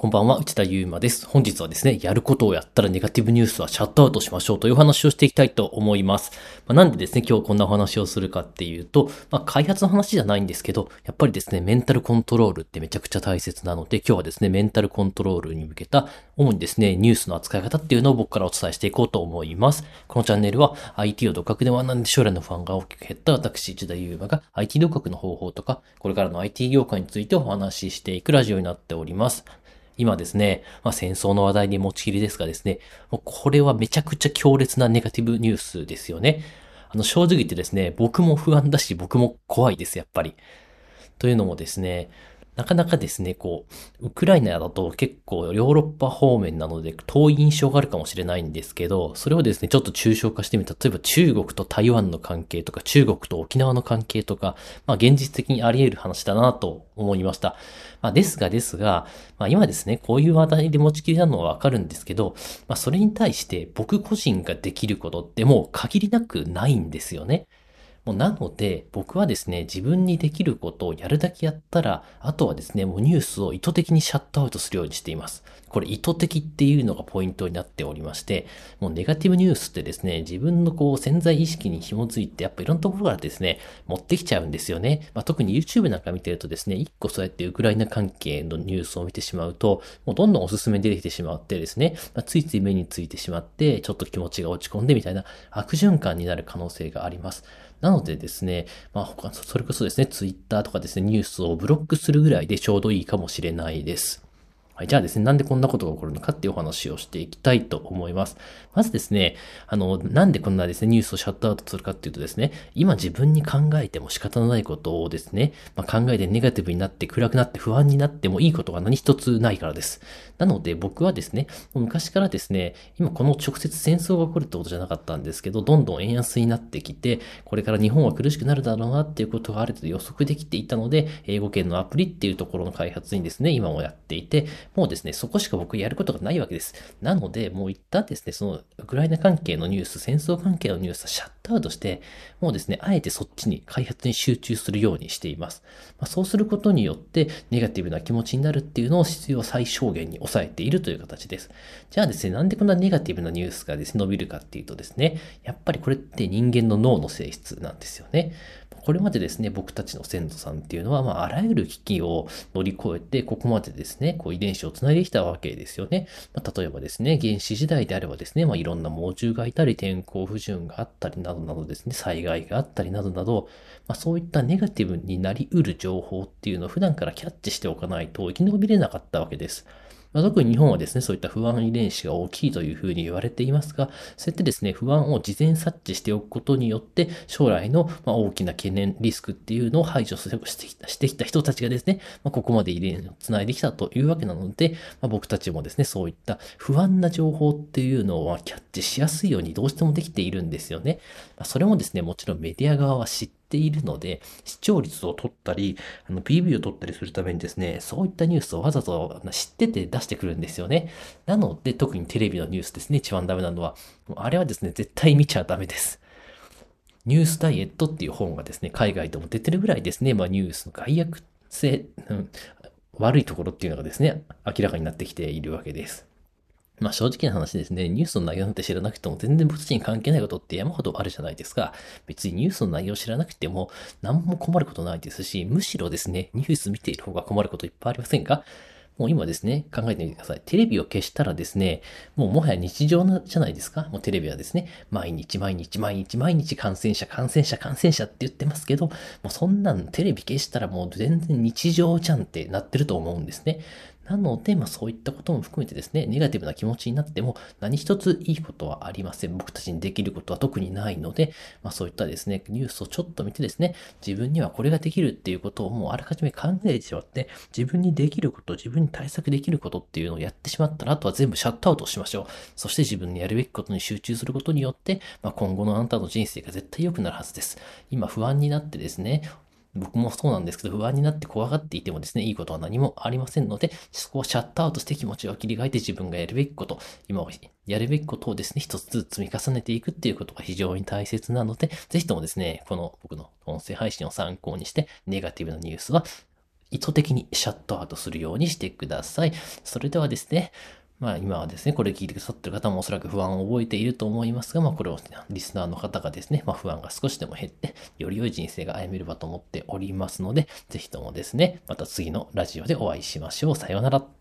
こんばんは、内田祐馬です。本日はですね、やることをやったらネガティブニュースはシャットアウトしましょうというお話をしていきたいと思います。まあ、なんでですね、今日こんなお話をするかっていうと、まあ、開発の話じゃないんですけど、やっぱりですね、メンタルコントロールってめちゃくちゃ大切なので、今日はですね、メンタルコントロールに向けた、主にですね、ニュースの扱い方っていうのを僕からお伝えしていこうと思います。このチャンネルは IT を独学で学んで将来の不安が大きく減った私、内田祐馬が IT 独学の方法とか、これからの IT 業界についてお話ししていくラジオになっております。今ですね、まあ、戦争の話題に持ちきりですがですね、もうこれはめちゃくちゃ強烈なネガティブニュースですよね。あの、正直言ってですね、僕も不安だし、僕も怖いです、やっぱり。というのもですね、なかなかですね、こう、ウクライナだと結構ヨーロッパ方面なので遠い印象があるかもしれないんですけど、それをですね、ちょっと抽象化してみた。例えば中国と台湾の関係とか、中国と沖縄の関係とか、まあ現実的にあり得る話だなと思いました。まあですがですが、まあ今ですね、こういう話題で持ちきりなのはわかるんですけど、まあそれに対して僕個人ができることってもう限りなくないんですよね。もうなので、僕はですね、自分にできることをやるだけやったら、あとはですね、もうニュースを意図的にシャットアウトするようにしています。これ意図的っていうのがポイントになっておりまして、もうネガティブニュースってですね、自分のこう潜在意識に紐づいて、やっぱいろんなところからですね、持ってきちゃうんですよね。まあ、特に YouTube なんか見てるとですね、一個そうやってウクライナ関係のニュースを見てしまうと、もうどんどんおすすめに出てきてしまってですね、まあ、ついつい目についてしまって、ちょっと気持ちが落ち込んでみたいな悪循環になる可能性があります。なのでですね、まあ他、それこそですね、ツイッターとかですね、ニュースをブロックするぐらいでちょうどいいかもしれないです。はい、じゃあですね、なんでこんなことが起こるのかっていうお話をしていきたいと思います。まずですね、あの、なんでこんなですね、ニュースをシャットアウトするかっていうとですね、今自分に考えても仕方のないことをですね、まあ、考えてネガティブになって暗くなって不安になってもいいことが何一つないからです。なので僕はですね、昔からですね、今この直接戦争が起こるってことじゃなかったんですけど、どんどん円安になってきて、これから日本は苦しくなるだろうなっていうことがある程度予測できていたので、英語圏のアプリっていうところの開発にですね、今もやっていて、もうですね、そこしか僕やることがないわけです。なので、もう一旦ですね、そのウクライナ関係のニュース、戦争関係のニュースはシャットアウトして、もうですね、あえてそっちに開発に集中するようにしています。まあ、そうすることによって、ネガティブな気持ちになるっていうのを必要最小限に抑えているという形です。じゃあですね、なんでこんなネガティブなニュースがですね、伸びるかっていうとですね、やっぱりこれって人間の脳の性質なんですよね。これまでですね、僕たちの先祖さんっていうのは、まあ、あらゆる危機を乗り越えて、ここまでですね、こう遺伝子を繋いできたわけですよね。まあ、例えばですね、原始時代であればですね、まあ、いろんな猛獣がいたり、天候不順があったりなどなどですね、災害があったりなどなど、まあ、そういったネガティブになりうる情報っていうのを普段からキャッチしておかないと生き延びれなかったわけです。まあ、特に日本はですね、そういった不安遺伝子が大きいというふうに言われていますが、そうやってですね、不安を事前察知しておくことによって、将来のま大きな懸念、リスクっていうのを排除してきたしてきた人たちがですね、まあ、ここまで遺伝子を繋いできたというわけなので、まあ、僕たちもですね、そういった不安な情報っていうのをキャッチしやすいようにどうしてもできているんですよね。まあ、それもですね、もちろんメディア側は知ってているので、視聴率を取ったり、あの PV を取ったりするためにですね、そういったニュースをわざと知ってて出してくるんですよね。なので、特にテレビのニュースですね、一番ダメなのは、あれはですね、絶対見ちゃダメです。ニュースダイエットっていう本がですね、海外でも出てるぐらいですね、まあニュースの外役性、うん、悪いところっていうのがですね、明らかになってきているわけです。まあ正直な話ですね、ニュースの内容なんて知らなくても全然僕たちに関係ないことって山ほどあるじゃないですか。別にニュースの内容を知らなくても何も困ることないですし、むしろですね、ニュース見ている方が困ることいっぱいありませんか？もう今ですね、考えてみてください。テレビを消したらですね、もうもはや日常じゃないですか？もうテレビはですね、毎日毎日毎日毎日感染者、感染者、感染者って言ってますけど、もうそんなんテレビ消したらもう全然日常じゃんってなってると思うんですね。なので、まあそういったことも含めてですね、ネガティブな気持ちになっても何一ついいことはありません。僕たちにできることは特にないので、まあそういったですね、ニュースをちょっと見てですね、自分にはこれができるっていうことをもうあらかじめ考えてしまって、自分にできること、自分に対策できることっていうのをやってしまったら、あとは全部シャットアウトしましょう。そして自分にやるべきことに集中することによって、まあ今後のあなたの人生が絶対良くなるはずです。今不安になってですね、僕もそうなんですけど、不安になって怖がっていてもですね、いいことは何もありませんので、そこをシャットアウトして気持ちを切り替えて自分がやるべきこと、今やるべきことをですね、一つずつ積み重ねていくっていうことが非常に大切なので、ぜひともですね、この僕の音声配信を参考にして、ネガティブなニュースは意図的にシャットアウトするようにしてください。それではですね、まあ今はですね、これ聞いてくださってる方もおそらく不安を覚えていると思いますが、まあこれをリスナーの方がですね、まあ不安が少しでも減って、より良い人生が歩めればと思っておりますので、ぜひともですね、また次のラジオでお会いしましょう。さようなら。